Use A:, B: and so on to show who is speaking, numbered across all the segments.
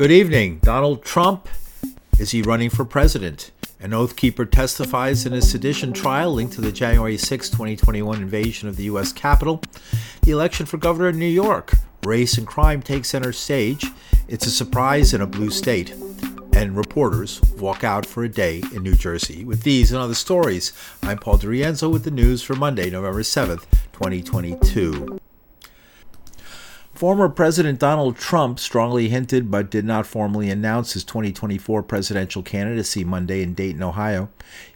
A: Good evening. Donald Trump, is he running for president? An oath keeper testifies in a sedition trial linked to the January 6, 2021 invasion of the U.S. Capitol. The election for governor in New York. Race and crime take center stage. It's a surprise in a blue state. And reporters walk out for a day in New Jersey. With these and other stories, I'm Paul DiRienzo with the news for Monday, November 7th, 2022. Former President Donald Trump strongly hinted but did not formally announce his 2024 presidential candidacy Monday in Dayton, Ohio.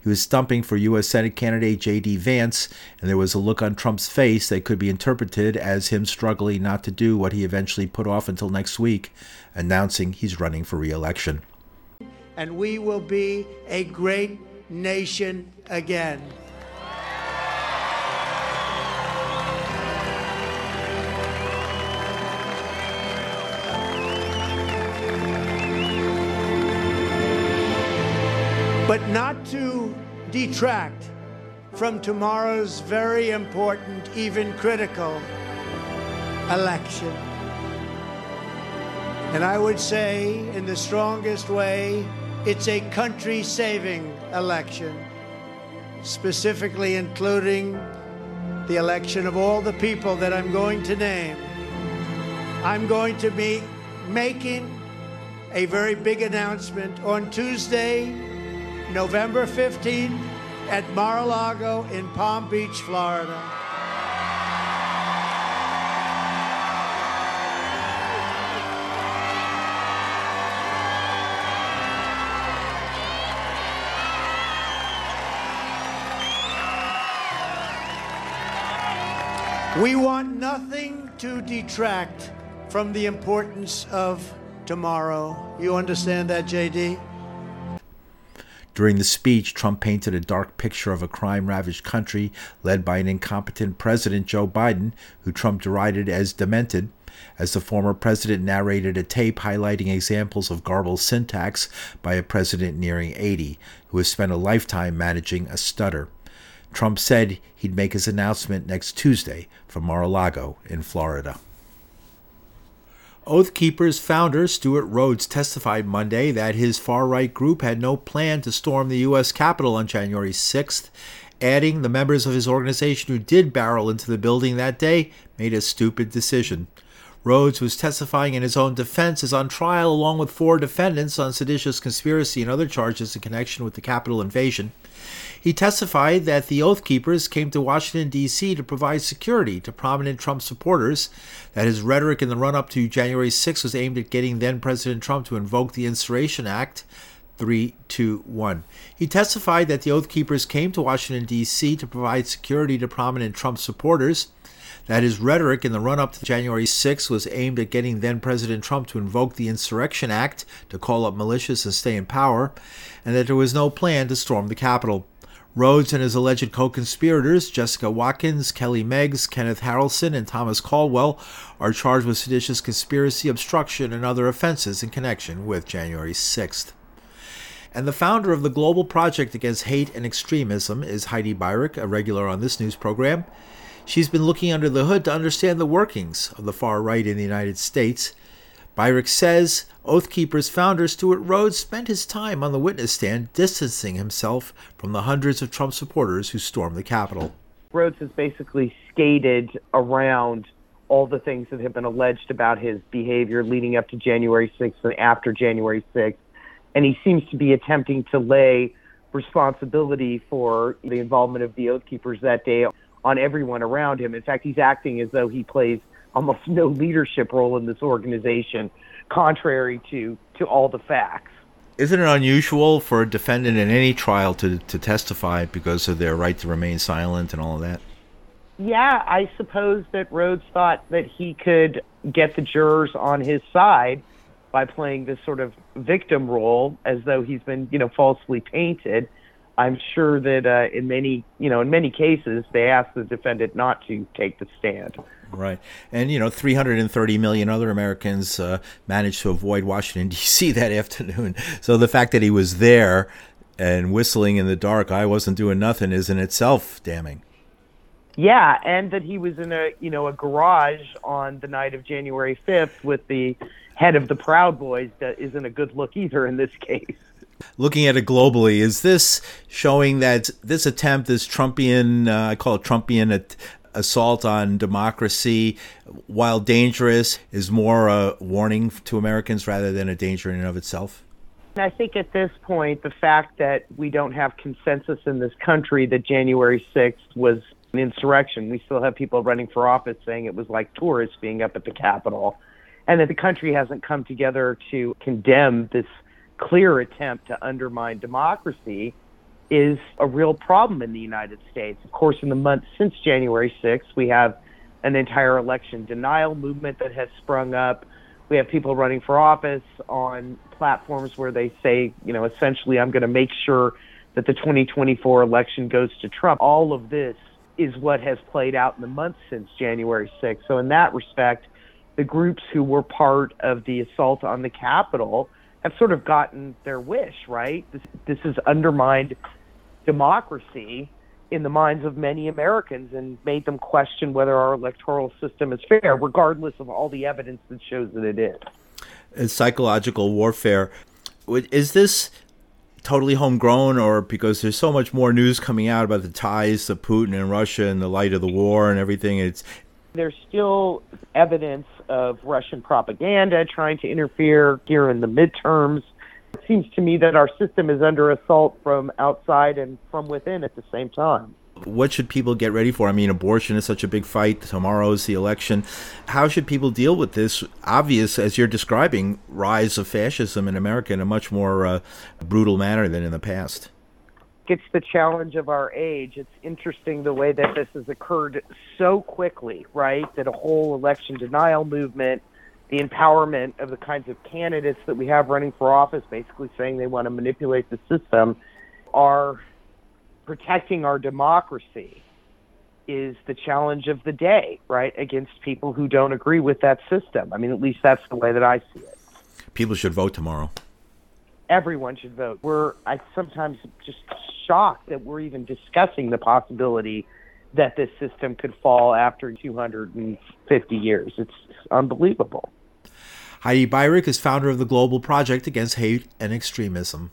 A: He was stumping for U.S. Senate candidate J.D. Vance, and there was a look on Trump's face that could be interpreted as him struggling not to do what he eventually put off until next week, announcing he's running for re election.
B: And we will be a great nation again. But not to detract from tomorrow's very important, even critical election. And I would say, in the strongest way, it's a country saving election, specifically including the election of all the people that I'm going to name. I'm going to be making a very big announcement on Tuesday, November 15th at Mar-a-Lago in Palm Beach, Florida. We want nothing to detract from the importance of tomorrow. You understand that, JD?
A: During the speech, Trump painted a dark picture of a crime ravaged country led by an incompetent president, Joe Biden, who Trump derided as demented, as the former president narrated a tape highlighting examples of garbled syntax by a president nearing 80, who has spent a lifetime managing a stutter. Trump said he'd make his announcement next Tuesday from Mar a Lago in Florida. Oath Keepers founder Stewart Rhodes testified Monday that his far right group had no plan to storm the U.S. Capitol on January 6th, adding the members of his organization who did barrel into the building that day made a stupid decision. Rhodes, was testifying in his own defense, is on trial along with four defendants on seditious conspiracy and other charges in connection with the Capitol invasion. He testified that the Oath Keepers came to Washington, D.C. to provide security to prominent Trump supporters, that his rhetoric in the run up to January 6 was aimed at getting then President Trump to invoke the Insurrection Act. 321. He testified that the Oath Keepers came to Washington, D.C. to provide security to prominent Trump supporters, that his rhetoric in the run up to January 6 was aimed at getting then President Trump to invoke the Insurrection Act to call up militias and stay in power, and that there was no plan to storm the Capitol. Rhodes and his alleged co conspirators, Jessica Watkins, Kelly Meggs, Kenneth Harrelson, and Thomas Caldwell, are charged with seditious conspiracy, obstruction, and other offenses in connection with January 6th. And the founder of the Global Project Against Hate and Extremism is Heidi Beirich, a regular on this news program. She's been looking under the hood to understand the workings of the far right in the United States. Beirich says Oath Keepers founder Stewart Rhodes spent his time on the witness stand distancing himself from the hundreds of Trump supporters who stormed the Capitol.
C: Rhodes has basically skated around all the things that have been alleged about his behavior leading up to January 6th and after January 6th. And he seems to be attempting to lay responsibility for the involvement of the Oath Keepers that day on everyone around him. In fact, he's acting as though he plays almost no leadership role in this organization contrary to, to all the facts.
A: Isn't it unusual for a defendant in any trial to, to testify because of their right to remain silent and all of that?
C: Yeah, I suppose that Rhodes thought that he could get the jurors on his side by playing this sort of victim role as though he's been, you know, falsely painted. I'm sure that uh, in many, you know, in many cases, they ask the defendant not to take the stand.
A: Right, and you know, 330 million other Americans uh, managed to avoid Washington D.C. that afternoon. So the fact that he was there and whistling in the dark, I wasn't doing nothing, is in itself damning.
C: Yeah, and that he was in a you know a garage on the night of January 5th with the head of the Proud Boys that isn't a good look either in this case.
A: Looking at it globally, is this showing that this attempt, this Trumpian, uh, I call it Trumpian at, assault on democracy, while dangerous, is more a warning to Americans rather than a danger in and of itself?
C: I think at this point, the fact that we don't have consensus in this country that January 6th was an insurrection, we still have people running for office saying it was like tourists being up at the Capitol, and that the country hasn't come together to condemn this clear attempt to undermine democracy is a real problem in the United States. Of course, in the months since January 6th, we have an entire election denial movement that has sprung up. We have people running for office on platforms where they say, you know, essentially, I'm going to make sure that the 2024 election goes to Trump. All of this is what has played out in the months since January 6th. So, in that respect, the groups who were part of the assault on the Capitol have sort of gotten their wish, right? This, this has undermined democracy in the minds of many Americans and made them question whether our electoral system is fair, regardless of all the evidence that shows that it is.
A: It's psychological warfare. Is this totally homegrown, or because there's so much more news coming out about the ties to Putin and Russia in the light of the war and everything? It's
C: there's still evidence of Russian propaganda trying to interfere here in the midterms. It seems to me that our system is under assault from outside and from within at the same time.
A: What should people get ready for? I mean, abortion is such a big fight. Tomorrow's the election. How should people deal with this obvious, as you're describing, rise of fascism in America in a much more uh, brutal manner than in the past?
C: It's the challenge of our age. It's interesting the way that this has occurred so quickly, right? That a whole election denial movement, the empowerment of the kinds of candidates that we have running for office, basically saying they want to manipulate the system, are protecting our democracy is the challenge of the day, right? Against people who don't agree with that system. I mean, at least that's the way that I see it.
A: People should vote tomorrow
C: everyone should vote. We're I sometimes just shocked that we're even discussing the possibility that this system could fall after 250 years. It's unbelievable.
A: Heidi Beirich is founder of the Global Project Against Hate and Extremism.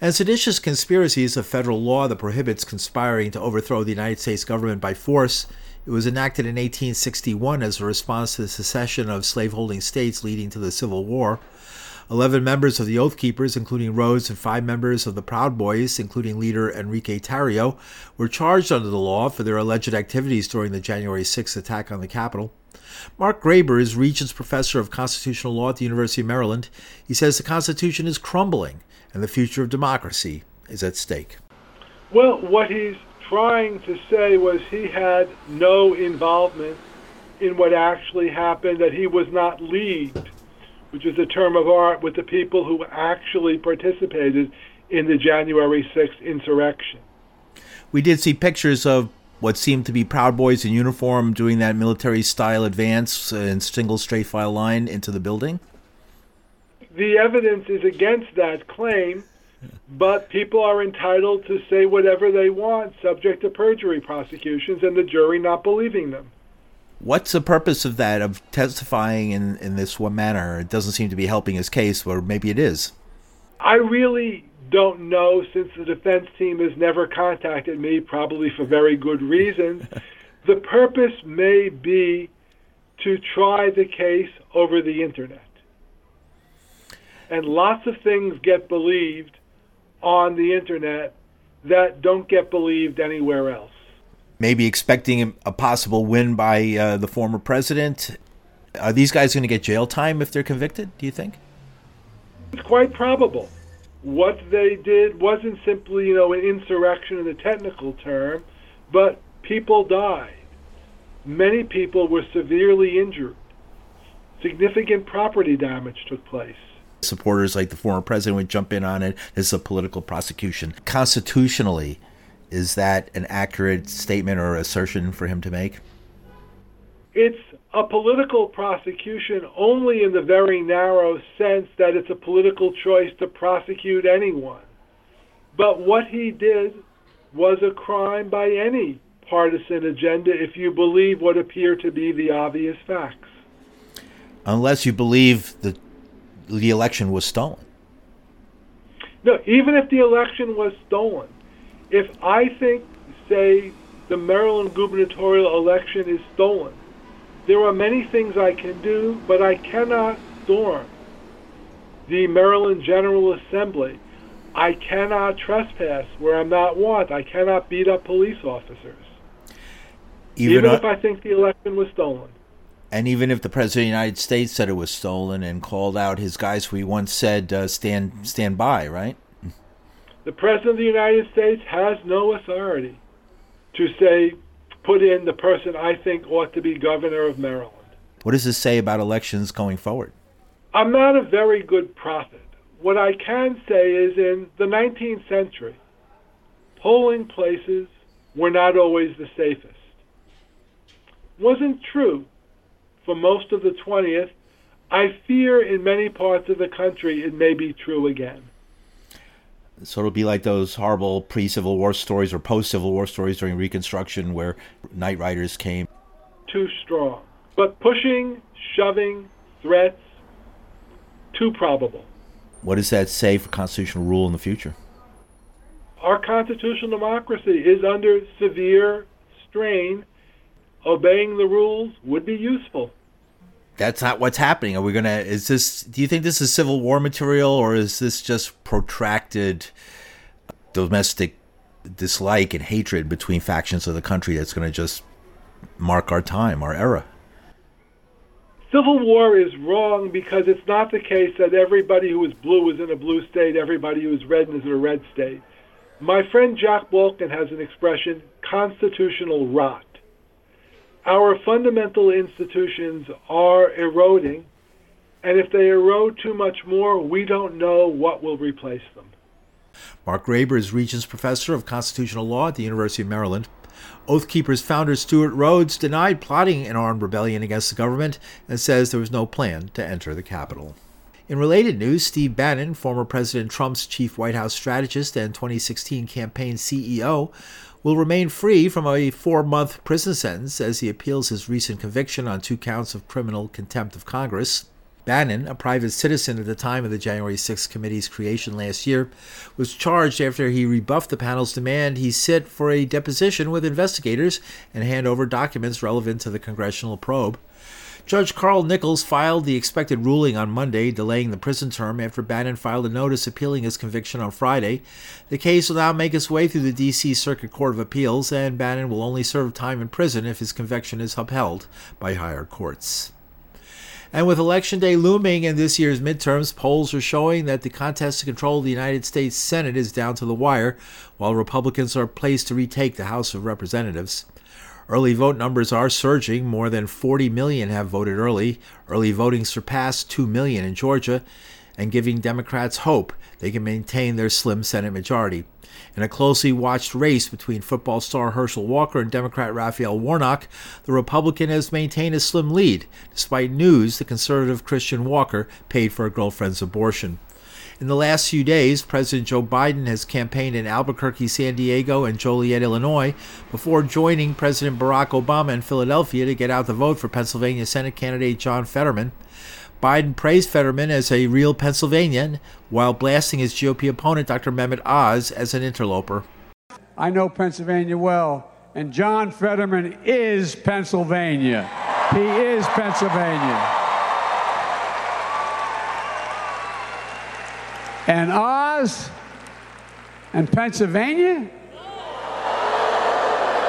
A: And seditious conspiracy is a federal law that prohibits conspiring to overthrow the United States government by force. It was enacted in 1861 as a response to the secession of slaveholding states leading to the Civil War. Eleven members of the Oath Keepers, including Rhodes, and five members of the Proud Boys, including leader Enrique Tarrio, were charged under the law for their alleged activities during the January 6th attack on the Capitol. Mark Graber is Regents Professor of Constitutional Law at the University of Maryland. He says the Constitution is crumbling and the future of democracy is at stake.
D: Well, what he's trying to say was he had no involvement in what actually happened, that he was not leagued which is a term of art with the people who actually participated in the January 6th insurrection.
A: We did see pictures of what seemed to be Proud Boys in uniform doing that military style advance in single straight file line into the building.
D: The evidence is against that claim, but people are entitled to say whatever they want, subject to perjury prosecutions, and the jury not believing them.
A: What's the purpose of that, of testifying in, in this one manner? It doesn't seem to be helping his case, or maybe it is.
D: I really don't know since the defense team has never contacted me, probably for very good reasons. the purpose may be to try the case over the internet. And lots of things get believed on the internet that don't get believed anywhere else
A: maybe expecting a possible win by uh, the former president. Are these guys going to get jail time if they're convicted, do you think?
D: It's quite probable. What they did wasn't simply, you know, an insurrection in the technical term, but people died. Many people were severely injured. Significant property damage took place.
A: Supporters like the former president would jump in on it. Is a political prosecution. Constitutionally, is that an accurate statement or assertion for him to make?
D: It's a political prosecution only in the very narrow sense that it's a political choice to prosecute anyone. But what he did was a crime by any partisan agenda if you believe what appear to be the obvious facts.
A: Unless you believe the the election was stolen.
D: No, even if the election was stolen, if I think, say, the Maryland gubernatorial election is stolen, there are many things I can do, but I cannot storm the Maryland General Assembly. I cannot trespass where I'm not wanted. I cannot beat up police officers. Even, even if I think the election was stolen.
A: And even if the president of the United States said it was stolen and called out his guys who he once said uh, stand stand by, right?
D: The president of the United States has no authority to say put in the person I think ought to be governor of Maryland.
A: What does this say about elections going forward?
D: I'm not a very good prophet. What I can say is in the 19th century, polling places were not always the safest. Wasn't true for most of the 20th. I fear in many parts of the country it may be true again.
A: So it'll be like those horrible pre Civil War stories or post Civil War stories during Reconstruction where night riders came.
D: Too strong. But pushing, shoving, threats, too probable.
A: What does that say for constitutional rule in the future?
D: Our constitutional democracy is under severe strain. Obeying the rules would be useful
A: that's not what's happening. Are we gonna? Is this? Do you think this is Civil War material, or is this just protracted domestic dislike and hatred between factions of the country that's going to just mark our time, our era?
D: Civil war is wrong because it's not the case that everybody who is blue is in a blue state, everybody who is red is in a red state. My friend Jack Balkin has an expression, constitutional rot our fundamental institutions are eroding, and if they erode too much more, we don't know what will replace them.
A: Mark Graber is Regents Professor of Constitutional Law at the University of Maryland. Oath Keepers founder Stewart Rhodes denied plotting an armed rebellion against the government and says there was no plan to enter the Capitol. In related news, Steve Bannon, former President Trump's chief White House strategist and 2016 campaign CEO, will remain free from a four month prison sentence as he appeals his recent conviction on two counts of criminal contempt of Congress. Bannon, a private citizen at the time of the January 6 committee's creation last year, was charged after he rebuffed the panel's demand he sit for a deposition with investigators and hand over documents relevant to the congressional probe. Judge Carl Nichols filed the expected ruling on Monday, delaying the prison term after Bannon filed a notice appealing his conviction on Friday. The case will now make its way through the D.C. Circuit Court of Appeals, and Bannon will only serve time in prison if his conviction is upheld by higher courts. And with Election Day looming in this year's midterms, polls are showing that the contest to control the United States Senate is down to the wire, while Republicans are placed to retake the House of Representatives. Early vote numbers are surging. More than 40 million have voted early. Early voting surpassed 2 million in Georgia and giving Democrats hope they can maintain their slim Senate majority. In a closely watched race between football star Herschel Walker and Democrat Raphael Warnock, the Republican has maintained a slim lead, despite news the conservative Christian Walker paid for a girlfriend's abortion. In the last few days, President Joe Biden has campaigned in Albuquerque, San Diego, and Joliet, Illinois, before joining President Barack Obama in Philadelphia to get out the vote for Pennsylvania Senate candidate John Fetterman. Biden praised Fetterman as a real Pennsylvanian while blasting his GOP opponent, Dr. Mehmet Oz, as an interloper.
E: I know Pennsylvania well, and John Fetterman is Pennsylvania. He is Pennsylvania. And Oz and Pennsylvania?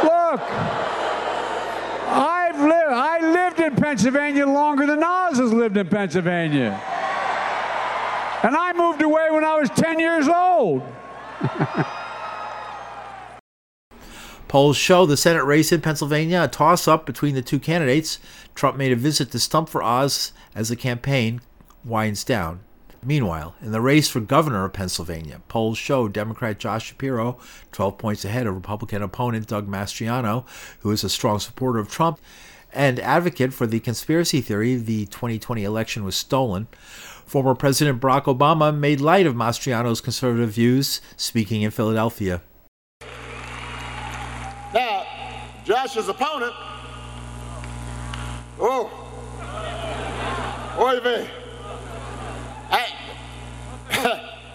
E: Look, I've lived, I lived in Pennsylvania longer than Oz has lived in Pennsylvania. And I moved away when I was 10 years old.
A: Polls show the Senate race in Pennsylvania a toss up between the two candidates. Trump made a visit to stump for Oz as the campaign winds down. Meanwhile, in the race for governor of Pennsylvania, polls show Democrat Josh Shapiro 12 points ahead of Republican opponent Doug Mastriano, who is a strong supporter of Trump and advocate for the conspiracy theory the 2020 election was stolen. Former President Barack Obama made light of Mastriano's conservative views, speaking in Philadelphia.
F: Now, his opponent. Oh, oy vey.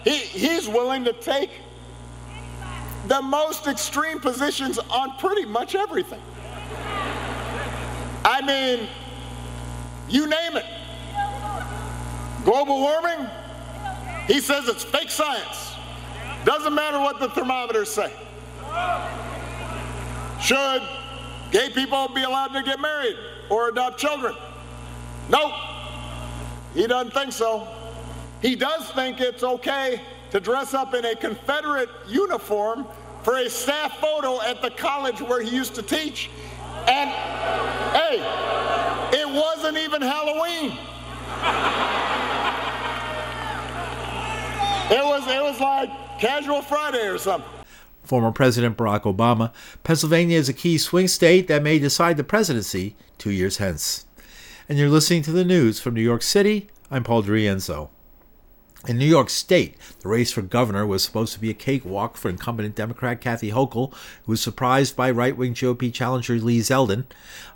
F: He, he's willing to take the most extreme positions on pretty much everything. I mean, you name it. Global warming, he says it's fake science. Doesn't matter what the thermometers say. Should gay people be allowed to get married or adopt children? Nope. He doesn't think so. He does think it's okay to dress up in a Confederate uniform for a staff photo at the college where he used to teach. And hey, it wasn't even Halloween. It was it was like casual Friday or something.
A: Former President Barack Obama, Pennsylvania is a key swing state that may decide the presidency two years hence. And you're listening to the news from New York City. I'm Paul DiRienzo. In New York State, the race for governor was supposed to be a cakewalk for incumbent Democrat Kathy Hochul, who was surprised by right wing GOP challenger Lee Zeldin.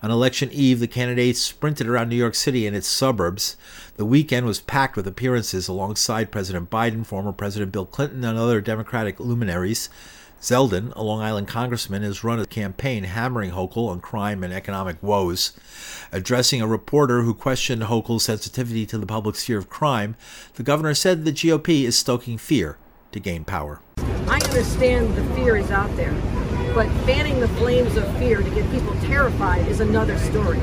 A: On election eve, the candidates sprinted around New York City and its suburbs. The weekend was packed with appearances alongside President Biden, former President Bill Clinton, and other Democratic luminaries. Zeldin, a Long Island congressman, has run a campaign hammering Hochul on crime and economic woes. Addressing a reporter who questioned Hochul's sensitivity to the public's fear of crime, the governor said the GOP is stoking fear to gain power.
G: I understand the fear is out there, but fanning the flames of fear to get people terrified is another story.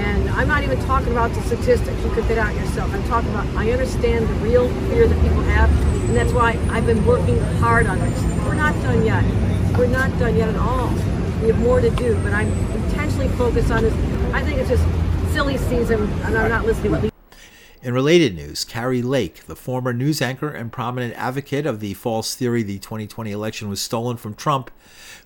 G: And I'm not even talking about the statistics. You can fit out yourself. I'm talking about I understand the real fear that people have, and that's why I've been working hard on this. We're not done yet. We're not done yet at all. We have more to do, but I'm intentionally focused on this. I think it's just silly season, and I'm not listening to.
A: In related news, Kari Lake, the former news anchor and prominent advocate of the false theory the 2020 election was stolen from Trump,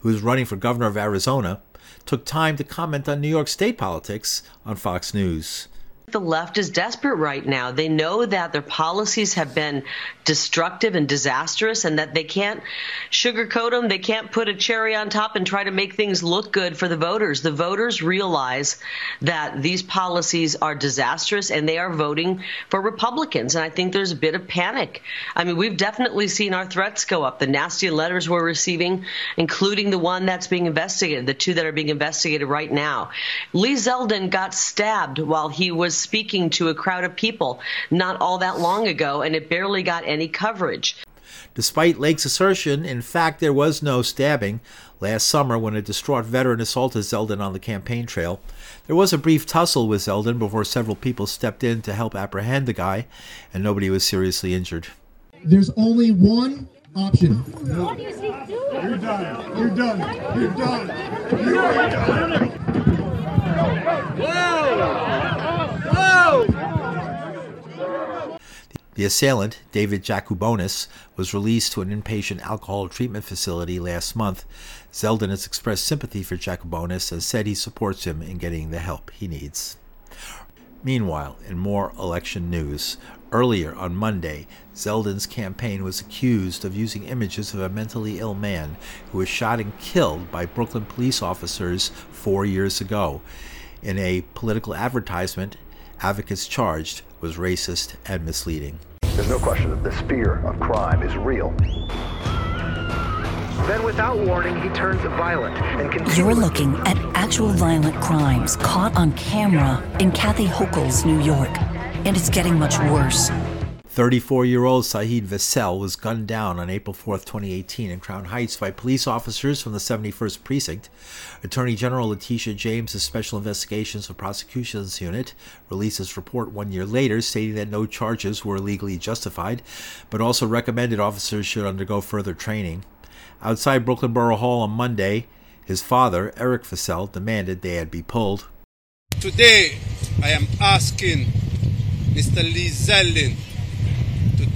A: who is running for governor of Arizona, took time to comment on New York State politics on Fox News
H: the left is desperate right now. They know that their policies have been destructive and disastrous and that they can't sugarcoat them. They can't put a cherry on top and try to make things look good for the voters. The voters realize that these policies are disastrous and they are voting for Republicans. And I think there's a bit of panic. I mean, we've definitely seen our threats go up. The nasty letters we're receiving, including the one that's being investigated, the two that are being investigated right now. Lee Zeldin got stabbed while he was speaking to a crowd of people not all that long ago, and it barely got any coverage.
A: Despite Lake's assertion, in fact, there was no stabbing. Last summer, when a distraught veteran assaulted Zeldin on the campaign trail, there was a brief tussle with Zeldin before several people stepped in to help apprehend the guy, and nobody was seriously injured.
I: There's only one option.
J: What is he doing? You're done. You're done. You're done. You're done.
A: The assailant, David Jakubonis, was released to an inpatient alcohol treatment facility last month. Zeldin has expressed sympathy for Jakubonis and said he supports him in getting the help he needs. Meanwhile, in more election news, earlier on Monday, Zeldin's campaign was accused of using images of a mentally ill man who was shot and killed by Brooklyn police officers four years ago. In a political advertisement, advocates charged was racist and misleading.
K: There's no question that this fear of crime is real.
L: Then, without warning, he turns violent and continues.
M: You're looking at actual violent crimes caught on camera in Kathy Hochul's New York. And it's getting much worse.
A: 34 year old Saheed Vassell was gunned down on April 4, 2018, in Crown Heights by police officers from the 71st Precinct. Attorney General Letitia James' Special Investigations and Prosecutions Unit released its report one year later, stating that no charges were legally justified, but also recommended officers should undergo further training. Outside Brooklyn Borough Hall on Monday, his father, Eric Vassell, demanded they had be pulled.
N: Today, I am asking Mr. Lee Zeldin to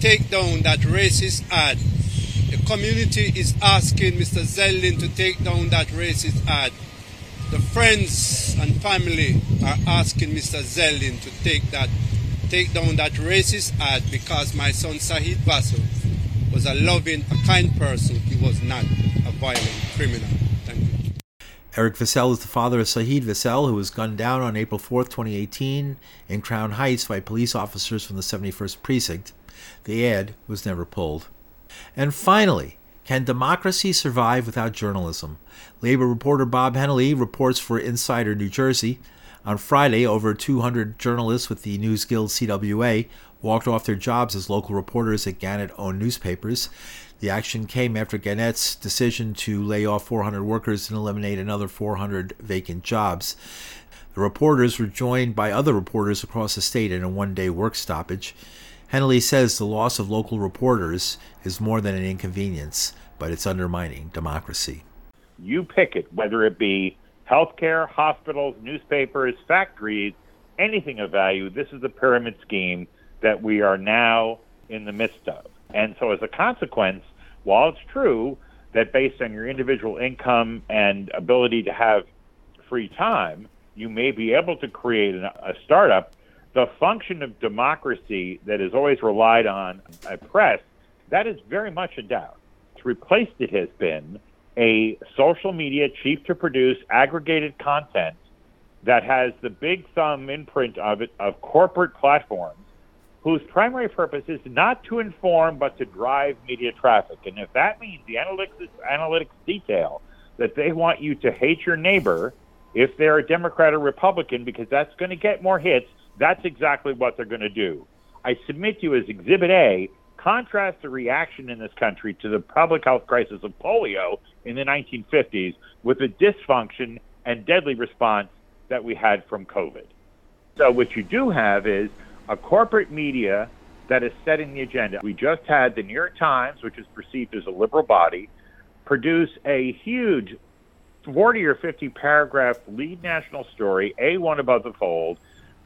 N: take down that racist ad. The community is asking Mr. Zeldin to take down that racist ad. The friends and family are asking Mr. Zeldin to take that take down that racist ad because my son Saheed Vassell was a loving, a kind person. He was not a violent criminal. Thank you.
A: Eric Vassell is the father of Saheed Vassell, who was gunned down on April 4, 2018, in Crown Heights by police officers from the 71st Precinct. The ad was never pulled. And finally, can democracy survive without journalism? Labor reporter Bob Hennelly reports for Insider New Jersey. On Friday, over 200 journalists with the News Guild CWA walked off their jobs as local reporters at Gannett owned newspapers. The action came after Gannett's decision to lay off 400 workers and eliminate another 400 vacant jobs. The reporters were joined by other reporters across the state in a one day work stoppage. Hennelly says the loss of local reporters is more than an inconvenience, but it's undermining democracy.
O: You pick it, whether it be healthcare, hospitals, newspapers, factories, anything of value. This is the pyramid scheme that we are now in the midst of. And so, as a consequence, while it's true that based on your individual income and ability to have free time, you may be able to create a startup, the function of democracy that is always relied on a press, that is very much in doubt. Replaced it has been a social media, cheap to produce, aggregated content that has the big thumb imprint of it of corporate platforms whose primary purpose is not to inform but to drive media traffic. And if that means the analytics, analytics detail that they want you to hate your neighbor if they're a Democrat or Republican because that's going to get more hits, that's exactly what they're going to do. I submit to you as Exhibit A, contrast the reaction in this country to the public health crisis of polio in the 1950s with the dysfunction and deadly response that we had from COVID. So, what you do have is a corporate media that is setting the agenda. We just had the New York Times, which is perceived as a liberal body, produce a huge 40 or 50 paragraph lead national story, A1 above the fold,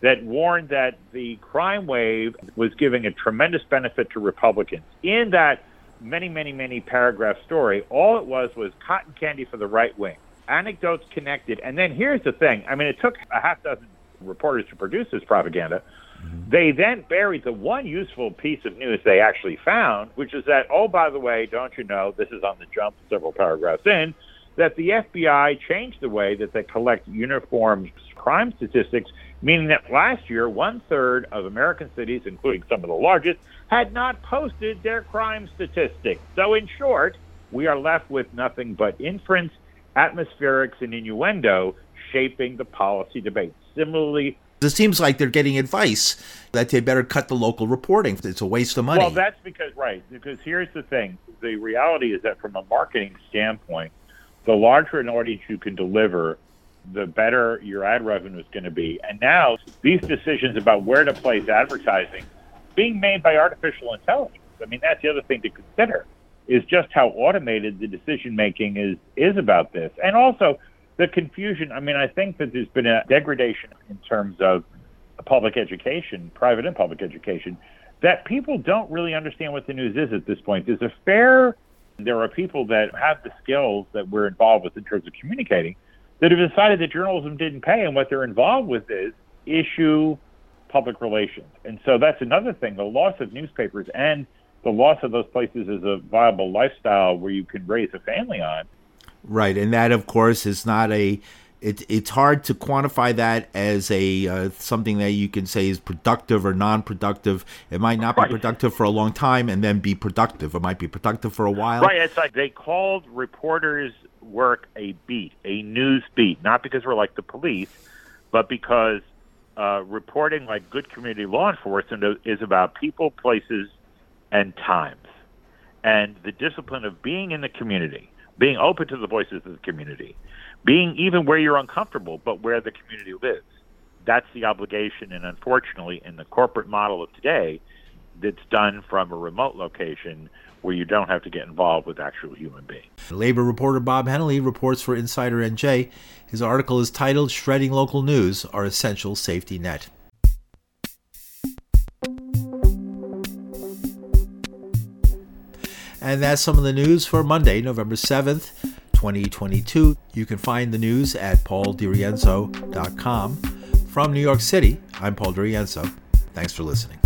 O: that warned that the crime wave was giving a tremendous benefit to Republicans. In that many, many, many paragraph story, all it was was cotton candy for the right wing, anecdotes connected. And then here's the thing I mean, it took a half dozen reporters to produce this propaganda. Mm-hmm. They then buried the one useful piece of news they actually found, which is that, oh, by the way, don't you know, this is on the jump several paragraphs in, that the FBI changed the way that they collect uniform crime statistics, meaning that last year, one third of American cities, including some of the largest, had not posted their crime statistics. So, in short, we are left with nothing but inference, atmospherics, and innuendo shaping the policy debate. Similarly,
A: it seems like they're getting advice that they better cut the local reporting. It's a waste of money.
O: Well, that's because, right, because here's the thing. The reality is that from a marketing standpoint, the larger an audience you can deliver, the better your ad revenue is going to be. And now these decisions about where to place advertising being made by artificial intelligence. I mean, that's the other thing to consider is just how automated the decision making is is about this. And also the confusion. I mean, I think that there's been a degradation in terms of public education, private and public education, that people don't really understand what the news is at this point. There's a fair, there are people that have the skills that we're involved with in terms of communicating that have decided that journalism didn't pay, and what they're involved with is issue public relations. And so that's another thing the loss of newspapers and the loss of those places as a viable lifestyle where you can raise a family on
A: Right, and that of course is not a. It, it's hard to quantify that as a uh, something that you can say is productive or non-productive. It might not right. be productive for a long time and then be productive. It might be productive for a while.
O: Right. It's like they called reporters' work a beat, a news beat, not because we're like the police, but because uh, reporting, like good community law enforcement, is about people, places, and times, and the discipline of being in the community being open to the voices of the community, being even where you're uncomfortable, but where the community lives. That's the obligation, and unfortunately, in the corporate model of today, that's done from a remote location where you don't have to get involved with actual human beings.
A: Labor reporter Bob Hennelly reports for Insider NJ. His article is titled Shredding Local News Our Essential Safety Net. And that's some of the news for Monday, November 7th, 2022. You can find the news at pauldirienzo.com. From New York City, I'm Paul Dirienzo. Thanks for listening.